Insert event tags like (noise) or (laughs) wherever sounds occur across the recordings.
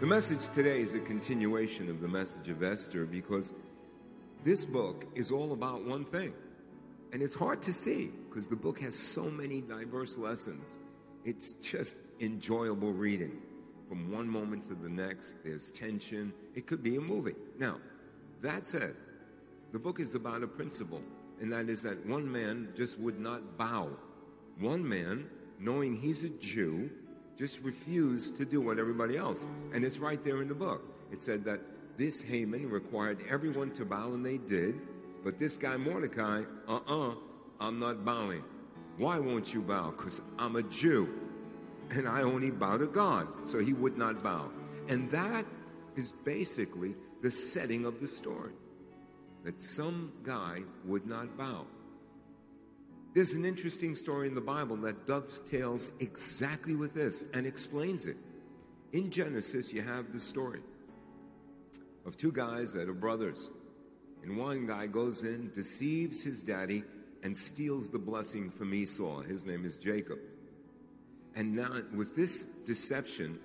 The message today is a continuation of the message of Esther because this book is all about one thing. And it's hard to see because the book has so many diverse lessons. It's just enjoyable reading. From one moment to the next, there's tension. It could be a movie. Now, that said, the book is about a principle, and that is that one man just would not bow. One man, knowing he's a Jew, just refused to do what everybody else. And it's right there in the book. It said that this Haman required everyone to bow, and they did. But this guy Mordecai, uh uh-uh, uh, i am not bowing. Why won't you bow? Because I'm a Jew and I only bow to God. So he would not bow. And that is basically the setting of the story that some guy would not bow. There's an interesting story in the Bible that dovetails exactly with this and explains it. In Genesis, you have the story of two guys that are brothers. And one guy goes in, deceives his daddy, and steals the blessing from Esau. His name is Jacob. And now, with this deception,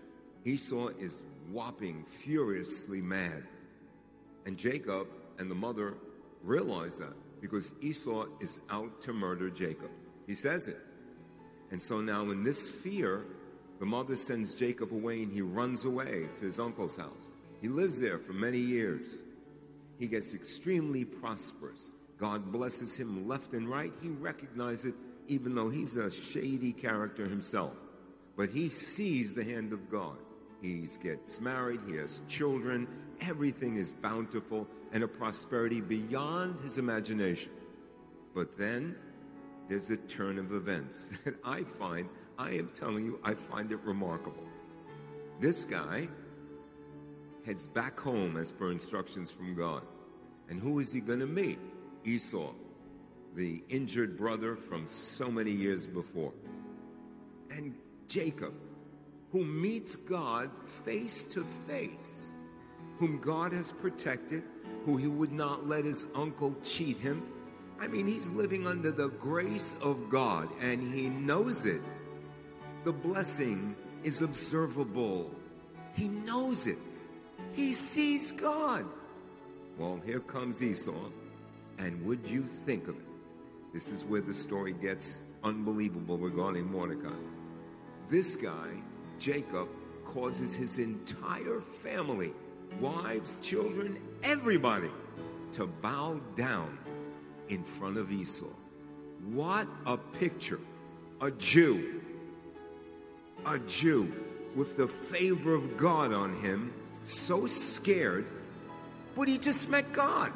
Esau is whopping, furiously mad. And Jacob and the mother realize that because Esau is out to murder Jacob. He says it. And so now, in this fear, the mother sends Jacob away and he runs away to his uncle's house. He lives there for many years. He gets extremely prosperous. God blesses him left and right. He recognizes it, even though he's a shady character himself. But he sees the hand of God. He gets married, he has children, everything is bountiful and a prosperity beyond his imagination. But then there's a turn of events (laughs) that I find, I am telling you, I find it remarkable. This guy heads back home as per instructions from God. And who is he going to meet? Esau, the injured brother from so many years before. And Jacob, who meets God face to face, whom God has protected, who he would not let his uncle cheat him. I mean, he's living under the grace of God and he knows it. The blessing is observable. He knows it. He sees God. Well, here comes Esau, and would you think of it? This is where the story gets unbelievable regarding Mordecai. This guy, Jacob, causes his entire family, wives, children, everybody, to bow down in front of Esau. What a picture. A Jew, a Jew with the favor of God on him, so scared, but he just met God.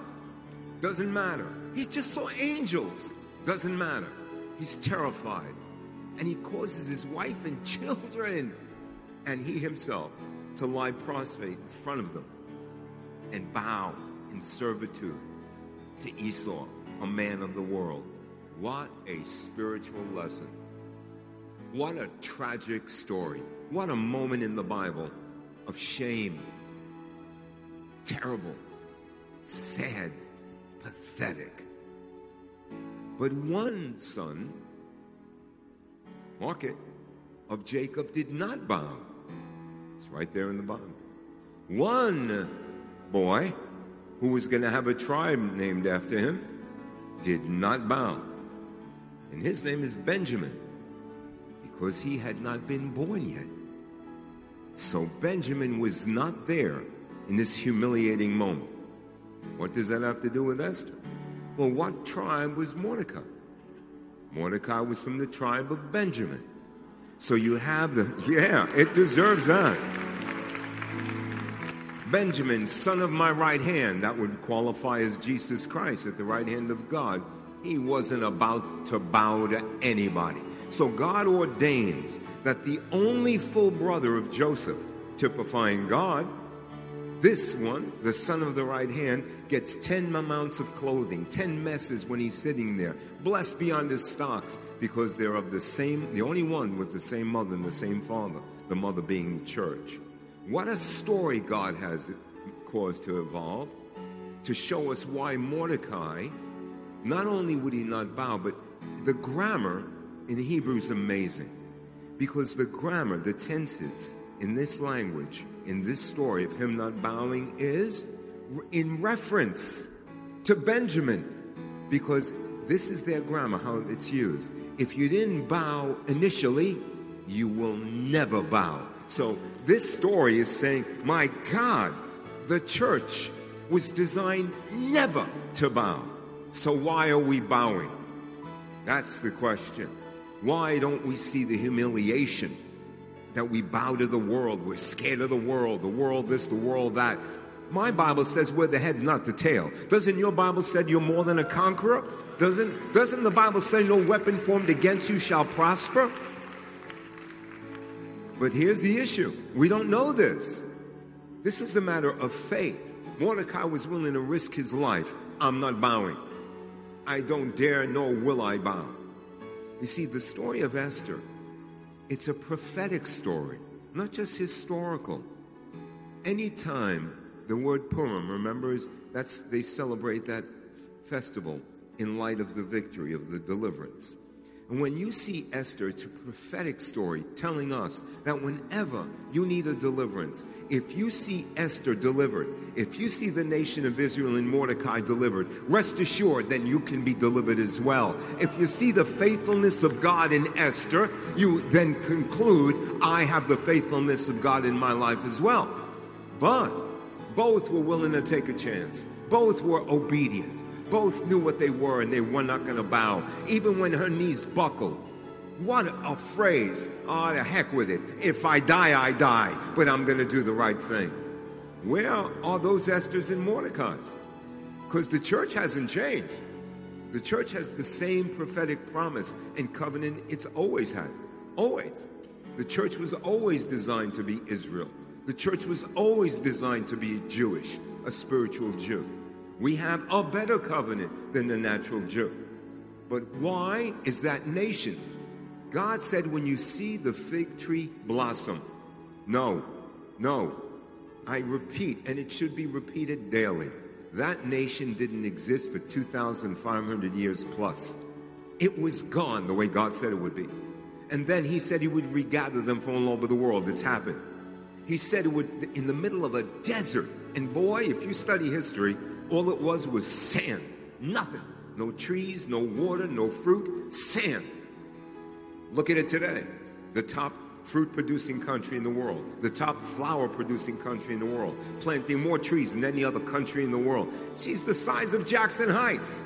Doesn't matter. He's just saw angels. Doesn't matter. He's terrified and he causes his wife and (laughs) children and he himself to lie prostrate in front of them and bow in servitude to Esau, a man of the world. What a spiritual lesson. What a tragic story. What a moment in the Bible of shame. Terrible, sad, pathetic. But one son mark it, of Jacob did not bow. It's right there in the Bible. One boy who was going to have a tribe named after him did not bow. And his name is Benjamin because he had not been born yet. So Benjamin was not there in this humiliating moment. What does that have to do with Esther? Well, what tribe was Mordecai? Mordecai was from the tribe of Benjamin. So you have the, yeah, it deserves that. Benjamin, son of my right hand, that would qualify as Jesus Christ at the right hand of God. He wasn't about to bow to anybody. So God ordains that the only full brother of Joseph, typifying God, this one, the son of the right hand, gets 10 amounts of clothing, 10 messes when he's sitting there, blessed beyond his stocks, because they're of the same, the only one with the same mother and the same father, the mother being the church. What a story God has caused to evolve to show us why Mordecai, not only would he not bow, but the grammar in Hebrew is amazing. Because the grammar, the tenses in this language, in this story of him not bowing is in reference to Benjamin, because this is their grammar, how it's used. If you didn't bow initially, you will never bow. So this story is saying, my God, the church was designed never to bow. So why are we bowing? That's the question. Why don't we see the humiliation that we bow to the world? We're scared of the world, the world this, the world that. My Bible says we're the head, not the tail. Doesn't your Bible say you're more than a conqueror? Doesn't, doesn't the Bible say no weapon formed against you shall prosper? But here's the issue we don't know this. This is a matter of faith. Mordecai was willing to risk his life. I'm not bowing. I don't dare nor will I bow. You see, the story of Esther, it's a prophetic story, not just historical. Anytime the word Purim, remembers that's they celebrate that festival in light of the victory of the deliverance. And when you see Esther, it's a prophetic story telling us that whenever you need a deliverance, if you see Esther delivered, if you see the nation of Israel and Mordecai delivered, rest assured then you can be delivered as well. If you see the faithfulness of God in Esther, you then conclude, I have the faithfulness of God in my life as well. But both were willing to take a chance, both were obedient. Both knew what they were and they were not going to bow, even when her knees buckled. What a phrase. Oh, the heck with it. If I die, I die, but I'm going to do the right thing. Where are those Esthers and Mordecai's? Because the church hasn't changed. The church has the same prophetic promise and covenant it's always had. Always. The church was always designed to be Israel. The church was always designed to be Jewish, a spiritual Jew. We have a better covenant than the natural Jew. But why is that nation? God said, when you see the fig tree blossom, no, no. I repeat, and it should be repeated daily. That nation didn't exist for 2,500 years plus. It was gone the way God said it would be. And then He said He would regather them from all over the world. It's happened. He said it would, in the middle of a desert. And boy, if you study history, all it was was sand. Nothing. No trees, no water, no fruit, sand. Look at it today. The top fruit producing country in the world, the top flower producing country in the world, planting more trees than any other country in the world. She's the size of Jackson Heights.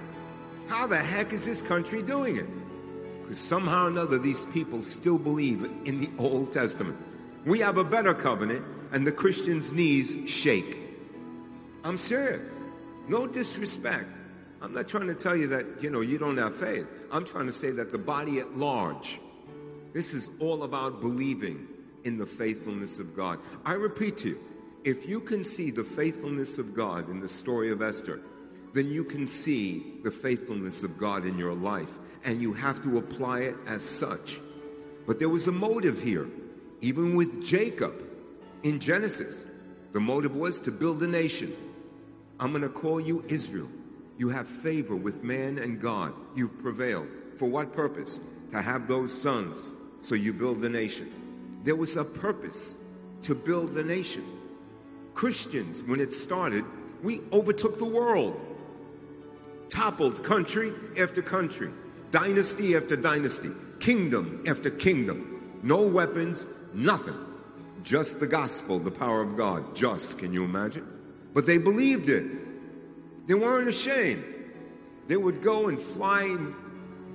How the heck is this country doing it? Because somehow or another, these people still believe in the Old Testament. We have a better covenant, and the Christian's knees shake. I'm serious. No disrespect. I'm not trying to tell you that, you know, you don't have faith. I'm trying to say that the body at large, this is all about believing in the faithfulness of God. I repeat to you, if you can see the faithfulness of God in the story of Esther, then you can see the faithfulness of God in your life, and you have to apply it as such. But there was a motive here, even with Jacob in Genesis. The motive was to build a nation. I'm going to call you Israel. You have favor with man and God. You've prevailed. For what purpose? To have those sons, so you build a nation. There was a purpose to build a nation. Christians, when it started, we overtook the world, toppled country after country, dynasty after dynasty, kingdom after kingdom. No weapons, nothing. Just the gospel, the power of God. Just, can you imagine? But they believed it. They weren't ashamed. They would go and fly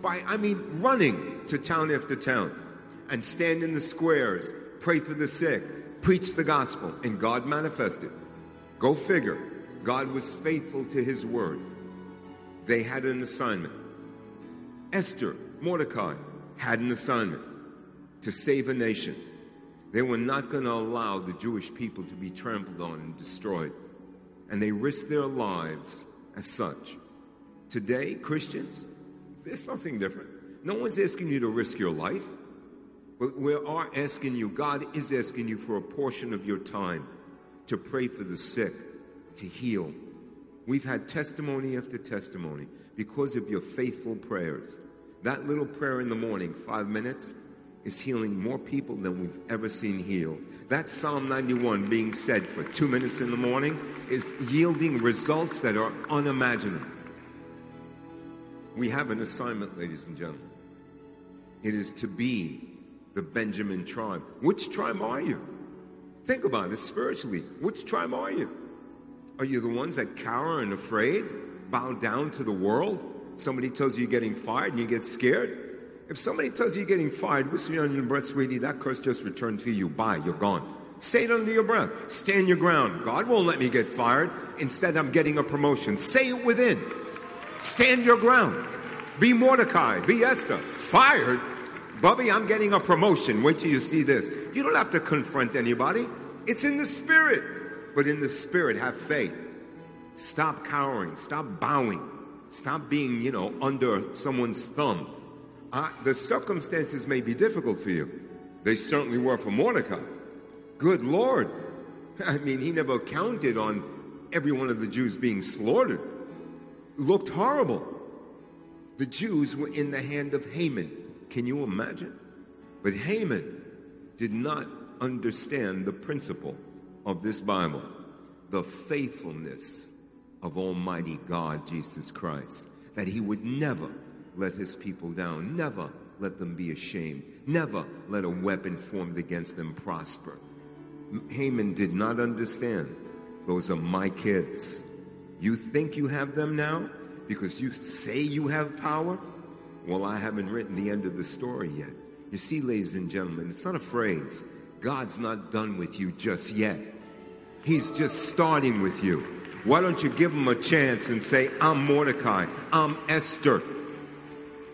by, I mean, running to town after town and stand in the squares, pray for the sick, preach the gospel, and God manifested. Go figure. God was faithful to his word. They had an assignment. Esther, Mordecai had an assignment to save a nation. They were not going to allow the Jewish people to be trampled on and destroyed and they risked their lives as such. Today, Christians, there's nothing different. No one's asking you to risk your life, but we are asking you, God is asking you for a portion of your time to pray for the sick, to heal. We've had testimony after testimony because of your faithful prayers. That little prayer in the morning, five minutes, is healing more people than we've ever seen healed. That Psalm 91 being said for two minutes in the morning is yielding results that are unimaginable. We have an assignment, ladies and gentlemen. It is to be the Benjamin tribe. Which tribe are you? Think about it spiritually. Which tribe are you? Are you the ones that cower and afraid, bow down to the world? Somebody tells you you're getting fired and you get scared? If somebody tells you you're getting fired, whisper under your breath, sweetie, that curse just returned to you. Bye, you're gone. Say it under your breath. Stand your ground. God won't let me get fired. Instead, I'm getting a promotion. Say it within. Stand your ground. Be Mordecai. Be Esther. Fired? Bubby, I'm getting a promotion. Wait till you see this. You don't have to confront anybody. It's in the spirit. But in the spirit, have faith. Stop cowering. Stop bowing. Stop being, you know, under someone's thumb. Uh, the circumstances may be difficult for you. They certainly were for Mordecai. Good Lord. I mean, he never counted on every one of the Jews being slaughtered. Looked horrible. The Jews were in the hand of Haman. Can you imagine? But Haman did not understand the principle of this Bible the faithfulness of Almighty God, Jesus Christ, that he would never let his people down. Never let them be ashamed. Never let a weapon formed against them prosper. Haman did not understand. Those are my kids. You think you have them now because you say you have power? Well, I haven't written the end of the story yet. You see, ladies and gentlemen, it's not a phrase. God's not done with you just yet. He's just starting with you. Why don't you give him a chance and say, I'm Mordecai, I'm Esther,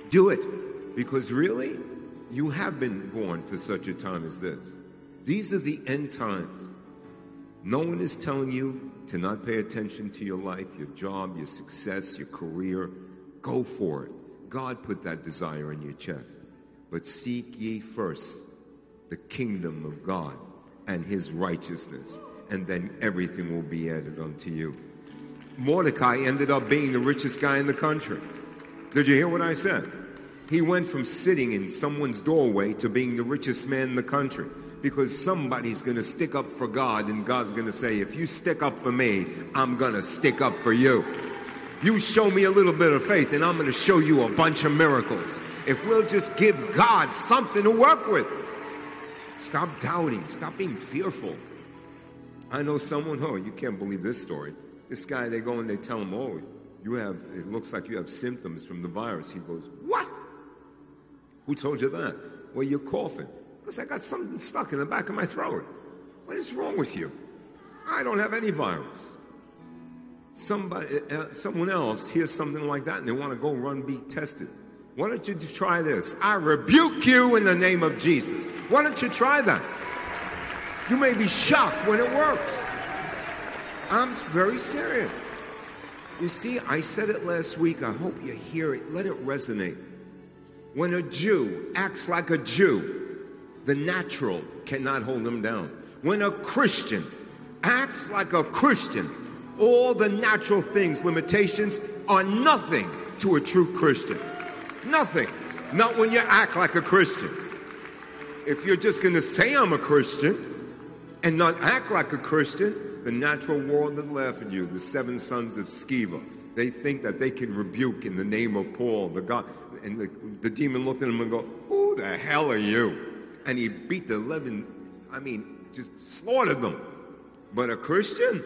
do it because really, you have been born for such a time as this. These are the end times. No one is telling you to not pay attention to your life, your job, your success, your career. Go for it. God put that desire in your chest. But seek ye first the kingdom of God and his righteousness, and then everything will be added unto you. Mordecai ended up being the richest guy in the country. Did you hear what I said? He went from sitting in someone's doorway to being the richest man in the country because somebody's going to stick up for God, and God's going to say, If you stick up for me, I'm going to stick up for you. You show me a little bit of faith, and I'm going to show you a bunch of miracles. If we'll just give God something to work with, stop doubting, stop being fearful. I know someone, oh, you can't believe this story. This guy, they go and they tell him, oh, you have, it looks like you have symptoms from the virus. He goes, what? Who told you that? Well, you're coughing. Because I got something stuck in the back of my throat. What is wrong with you? I don't have any virus. Somebody, uh, someone else hears something like that and they want to go run be tested. Why don't you try this? I rebuke you in the name of Jesus. Why don't you try that? You may be shocked when it works. I'm very serious. You see, I said it last week. I hope you hear it. Let it resonate. When a Jew acts like a Jew, the natural cannot hold him down. When a Christian acts like a Christian, all the natural things, limitations, are nothing to a true Christian. Nothing. Not when you act like a Christian. If you're just going to say I'm a Christian and not act like a Christian, the natural world that laugh at you. The seven sons of Sceva. They think that they can rebuke in the name of Paul, the God. And the, the demon looked at him and go, Who the hell are you? And he beat the 11, I mean, just slaughtered them. But a Christian,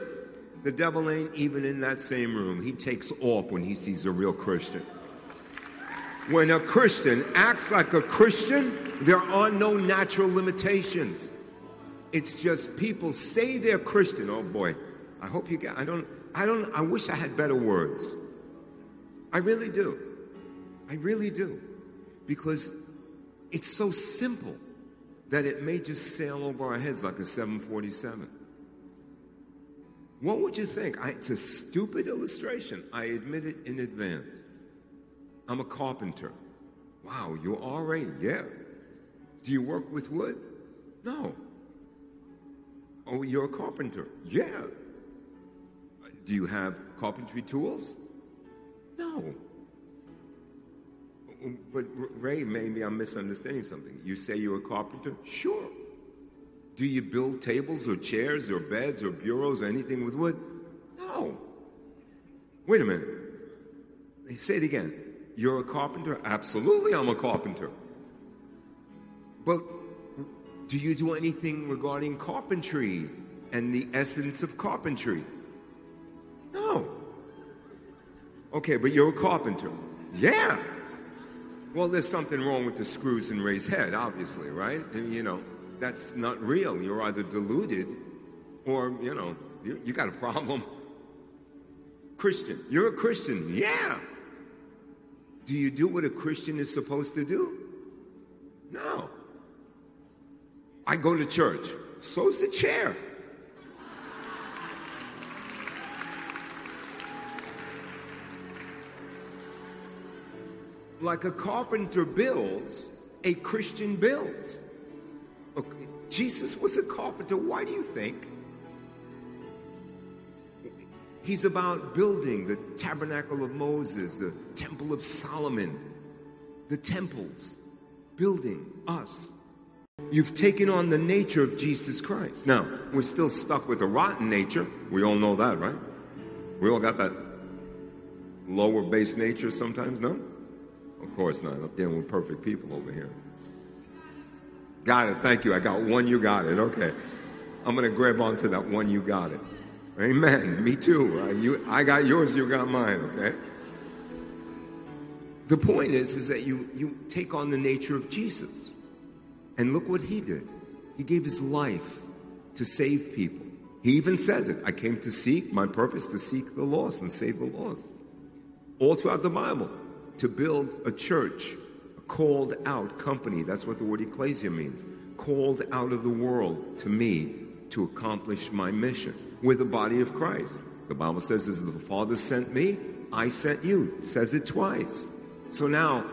the devil ain't even in that same room. He takes off when he sees a real Christian. When a Christian acts like a Christian, there are no natural limitations. It's just people say they're Christian. Oh boy, I hope you get. I don't. I don't. I wish I had better words. I really do. I really do. Because it's so simple that it may just sail over our heads like a 747. What would you think? I, it's a stupid illustration. I admit it in advance. I'm a carpenter. Wow, you RA? Yeah. Do you work with wood? No. Oh, you're a carpenter? Yeah. Do you have carpentry tools? No. But Ray, maybe I'm misunderstanding something. You say you're a carpenter? Sure. Do you build tables or chairs or beds or bureaus or anything with wood? No. Wait a minute. Say it again. You're a carpenter? Absolutely, I'm a carpenter. But do you do anything regarding carpentry and the essence of carpentry? No. Okay, but you're a carpenter. Yeah. Well, there's something wrong with the screws in Ray's head, obviously, right? And, you know, that's not real. You're either deluded or, you know, you, you got a problem. Christian. You're a Christian. Yeah. Do you do what a Christian is supposed to do? No. I go to church. So's the chair. Like a carpenter builds, a Christian builds. Jesus was a carpenter. Why do you think? He's about building the tabernacle of Moses, the temple of Solomon, the temples, building us. You've taken on the nature of Jesus Christ. Now, we're still stuck with a rotten nature. We all know that, right? We all got that lower base nature sometimes, no? Of course not. I'm dealing with perfect people over here. Got it. Thank you. I got one. You got it. Okay. I'm going to grab onto that one. You got it. Amen. (laughs) Me too. Uh, you, I got yours. You got mine. Okay. The point is, is that you you take on the nature of Jesus, and look what he did. He gave his life to save people. He even says it. I came to seek my purpose to seek the lost and save the lost. All throughout the Bible, to build a church, a called out company. That's what the word ecclesia means. Called out of the world to me to accomplish my mission. We're the body of Christ. The Bible says, as the Father sent me, I sent you. It says it twice. So now,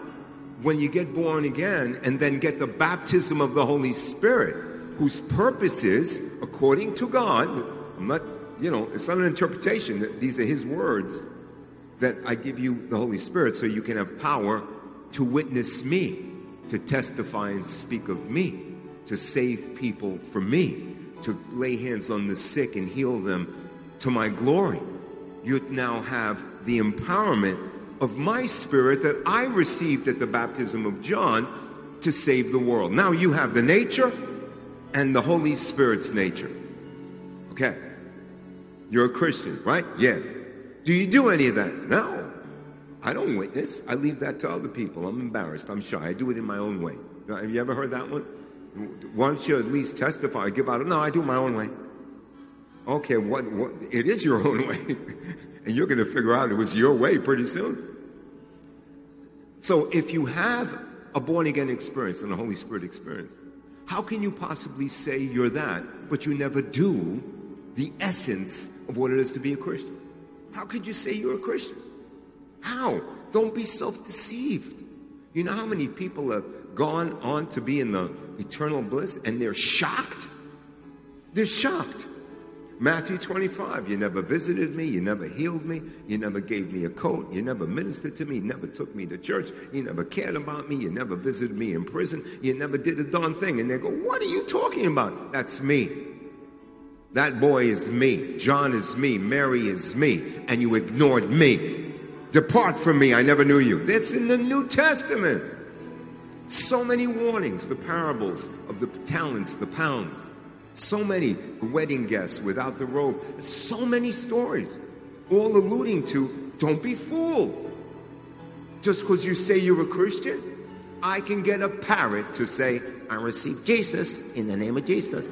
when you get born again and then get the baptism of the Holy Spirit, whose purpose is, according to God, I'm not, you know, it's not an interpretation, these are His words, that I give you the Holy Spirit so you can have power to witness me, to testify and speak of me, to save people for me, to lay hands on the sick and heal them to my glory. You now have the empowerment of my spirit that I received at the baptism of John to save the world. Now you have the nature and the Holy Spirit's nature. Okay. You're a Christian, right? Yeah. Do you do any of that? No. I don't witness. I leave that to other people. I'm embarrassed. I'm shy. I do it in my own way. Uh, have you ever heard that one? Don't you at least testify, give out? No, I do it my own way. Okay, what, what it is your own (laughs) way. And you're going to figure out it was your way pretty soon. So if you have a born again experience and a Holy Spirit experience, how can you possibly say you're that, but you never do the essence of what it is to be a Christian? How could you say you're a Christian? How? Don't be self deceived. You know how many people have gone on to be in the eternal bliss and they're shocked? They're shocked. Matthew 25, you never visited me, you never healed me, you never gave me a coat, you never ministered to me, you never took me to church, you never cared about me, you never visited me in prison, you never did a darn thing. And they go, What are you talking about? That's me. That boy is me. John is me. Mary is me. And you ignored me. Depart from me. I never knew you. That's in the New Testament. So many warnings, the parables of the talents, the pounds. So many wedding guests without the robe. So many stories, all alluding to don't be fooled. Just because you say you're a Christian, I can get a parrot to say, I received Jesus in the name of Jesus.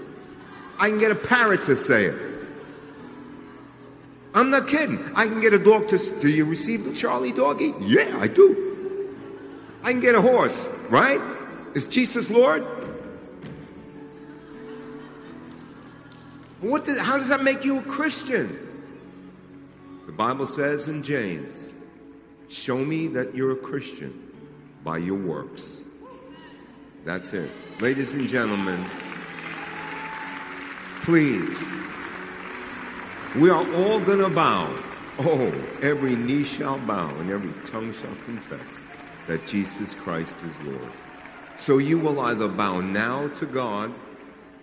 I can get a parrot to say it. I'm not kidding. I can get a dog to. Do you receive the Charlie doggy? Yeah, I do. I can get a horse, right? Is Jesus Lord? What did, how does that make you a Christian? The Bible says in James, Show me that you're a Christian by your works. That's it. Ladies and gentlemen, please, we are all going to bow. Oh, every knee shall bow and every tongue shall confess that Jesus Christ is Lord. So you will either bow now to God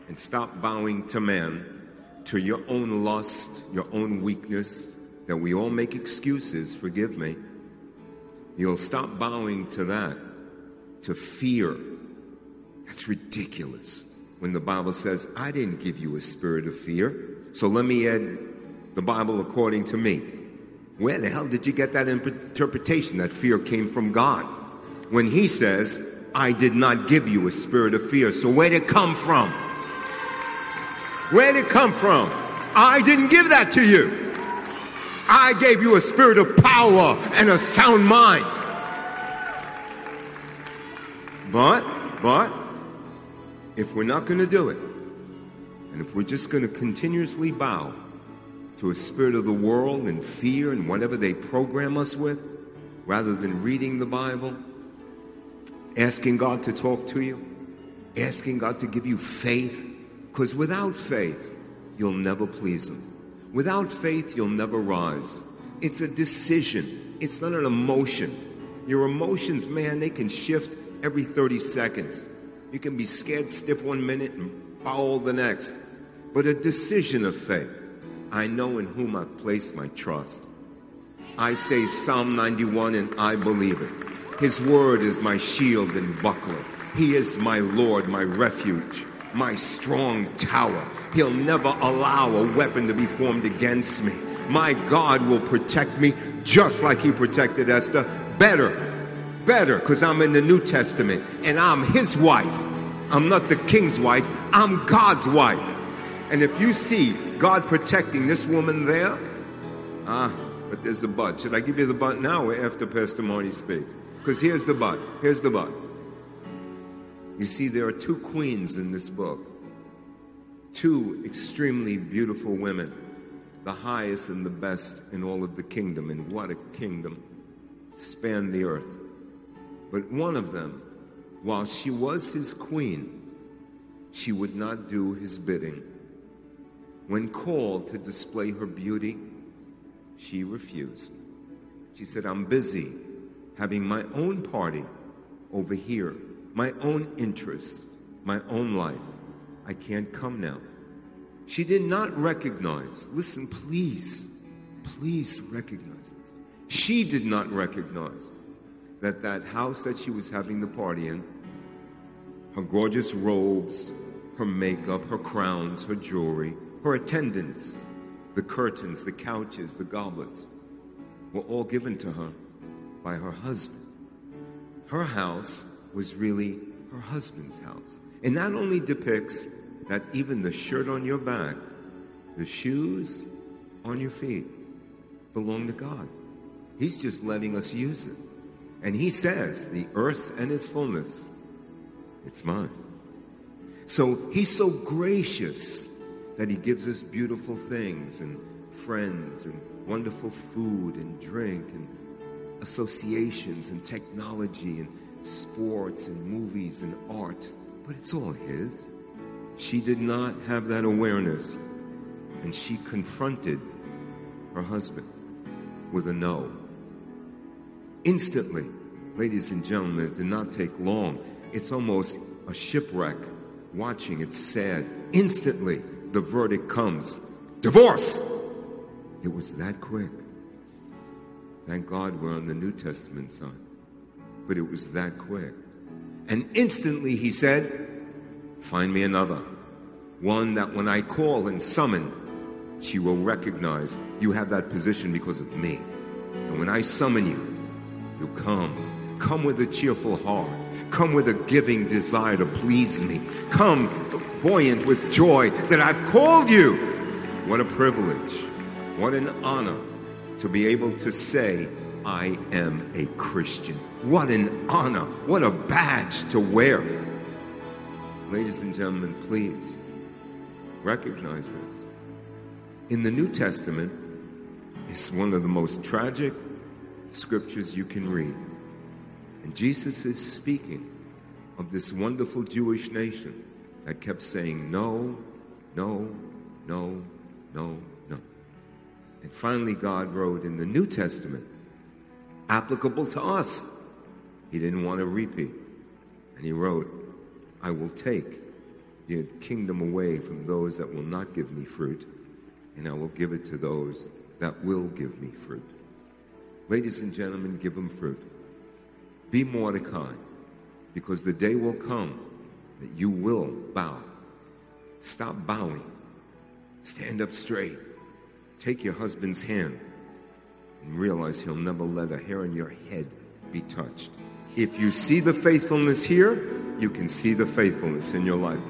and stop bowing to man, to your own lust, your own weakness, that we all make excuses, forgive me. You'll stop bowing to that, to fear. That's ridiculous. When the Bible says, I didn't give you a spirit of fear. So let me add the Bible according to me. Where the hell did you get that interpretation that fear came from God? When He says, I did not give you a spirit of fear. So where did it come from? Where did it come from? I didn't give that to you. I gave you a spirit of power and a sound mind. But, but, if we're not going to do it, and if we're just going to continuously bow to a spirit of the world and fear and whatever they program us with, rather than reading the Bible, asking God to talk to you, asking God to give you faith, because without faith, you'll never please Him. Without faith, you'll never rise. It's a decision, it's not an emotion. Your emotions, man, they can shift every 30 seconds. You can be scared stiff one minute and foul the next. But a decision of faith. I know in whom I've placed my trust. I say Psalm 91 and I believe it. His word is my shield and buckler. He is my Lord, my refuge, my strong tower. He'll never allow a weapon to be formed against me. My God will protect me just like he protected Esther. Better, better, because I'm in the New Testament and I'm his wife. I'm not the king's wife, I'm God's wife. And if you see God protecting this woman there, ah, but there's the but. Should I give you the but now or after Pastor Marty speaks? Because here's the but. Here's the but. You see, there are two queens in this book, two extremely beautiful women, the highest and the best in all of the kingdom. And what a kingdom! Span the earth. But one of them, while she was his queen, she would not do his bidding. When called to display her beauty, she refused. She said, I'm busy having my own party over here, my own interests, my own life. I can't come now. She did not recognize, listen, please, please recognize this. She did not recognize that that house that she was having the party in, her gorgeous robes, her makeup, her crowns, her jewelry, her attendants, the curtains, the couches, the goblets, were all given to her by her husband. Her house was really her husband's house. And that only depicts that even the shirt on your back, the shoes on your feet, belong to God. He's just letting us use it. And He says, the earth and its fullness, it's mine. So He's so gracious that He gives us beautiful things and friends and wonderful food and drink and associations and technology and sports and movies and art, but it's all His. She did not have that awareness, and she confronted her husband with a no. Instantly, ladies and gentlemen, it did not take long. It's almost a shipwreck watching. It's sad. Instantly, the verdict comes divorce. It was that quick. Thank God we're on the New Testament side. But it was that quick. And instantly he said, Find me another. One that when I call and summon, she will recognize you have that position because of me. And when I summon you, you come. Come with a cheerful heart. Come with a giving desire to please me. Come buoyant with joy that I've called you. What a privilege. What an honor to be able to say, I am a Christian. What an honor. What a badge to wear. Ladies and gentlemen, please recognize this. In the New Testament, it's one of the most tragic scriptures you can read. And Jesus is speaking of this wonderful Jewish nation that kept saying no, no, no, no, no. And finally, God wrote in the New Testament, applicable to us He didn't want a repeat. And he wrote, I will take the kingdom away from those that will not give me fruit, and I will give it to those that will give me fruit. Ladies and gentlemen, give them fruit. Be Mordecai, because the day will come that you will bow. Stop bowing. Stand up straight. Take your husband's hand and realize he'll never let a hair on your head be touched. If you see the faithfulness here, you can see the faithfulness in your life.